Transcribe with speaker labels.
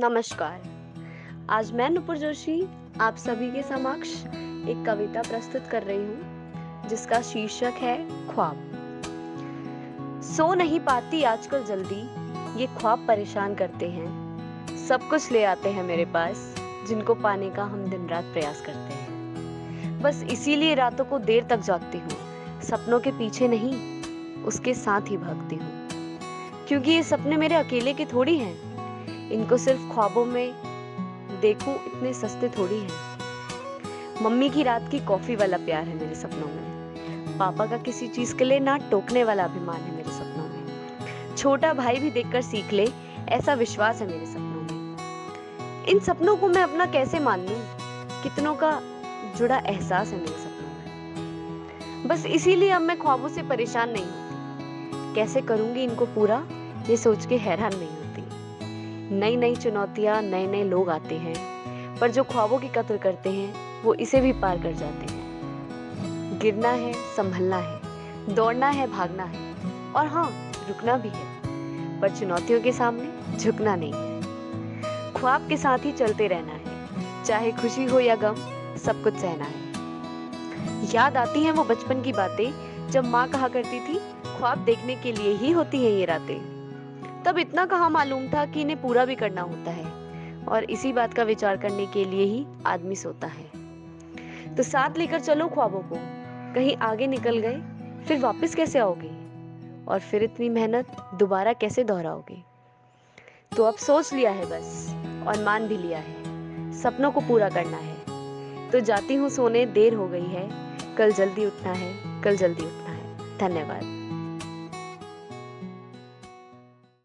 Speaker 1: नमस्कार। आज मैं नुपुर जोशी, आप सभी के समक्ष एक कविता प्रस्तुत कर रही हूँ, जिसका शीर्षक है ख्वाब। सो नहीं पाती आजकल जल्दी, ये ख्वाब परेशान करते हैं। सब कुछ ले आते हैं मेरे पास, जिनको पाने का हम दिन रात प्रयास करते हैं। बस इसीलिए रातों को देर तक जागती हूँ, सपनों के पीछे नहीं, उसके साथ ही भागती हूँ। क्योंकि ये सपने मेरे अकेले के थोड़ी हैं। इनको सिर्फ़ ख्वाबों में देखूँ, इतने सस्ते थोड़ी हैं। मम्मी की रात की कॉफ़ी वाला प्यार है मेरे सपनों में। पापा का किसी चीज़ के लिए ना टोकने वाला अभिमान है मेरे सपनों में। छोटा भाई भी देखकर सीख ले, ऐसा विश्वास है मेरे सपनों में। इन सपनों को मैं अपना कैसे मान लूँ? कितनों का जुड़ा एहसास है मेरे सपनों में। बस इसीलिए अब मैं ख्वाबों से परेशान नहीं कैसे करूँगी इनको पूरा? ये सोच के हैरान नहीं नई नई चुनौतियाँ नए नए लोग आते हैं, पर जो ख्वाबों की कदर करते हैं, वो इसे भी पार कर जाते हैं। गिरना है, संभलना है, दौड़ना है, भागना है, और हाँ रुकना भी है, पर चुनौतियों के सामने झुकना नहीं है। ख्वाब के साथ ही चलते रहना है, चाहे खुशी हो या गम, सब कुछ सहना है। याद आती हैं वो बचपन की बातें, जब माँ कहा करती थी, ख्वाब देखने के लिए ही होती है ये रातें। तब इतना कहा मालूम था कि इन्हें पूरा भी करना होता है? और इसी बात का विचार करने के लिए ही आदमी सोता है। तो साथ लेकर चलो ख्वाबों को। कहीं आगे निकल गए, फिर वापस कैसे आओगे? और फिर इतनी मेहनत दोबारा कैसे दोहराओगे? तो अब सोच लिया है बस, और मान भी लिया है। सपनों को पूरा करना है। तो जाती हूँ सोने, देर हो गई है। कल जल्दी उठना है, कल जल्दी उठना है। धन्यवाद।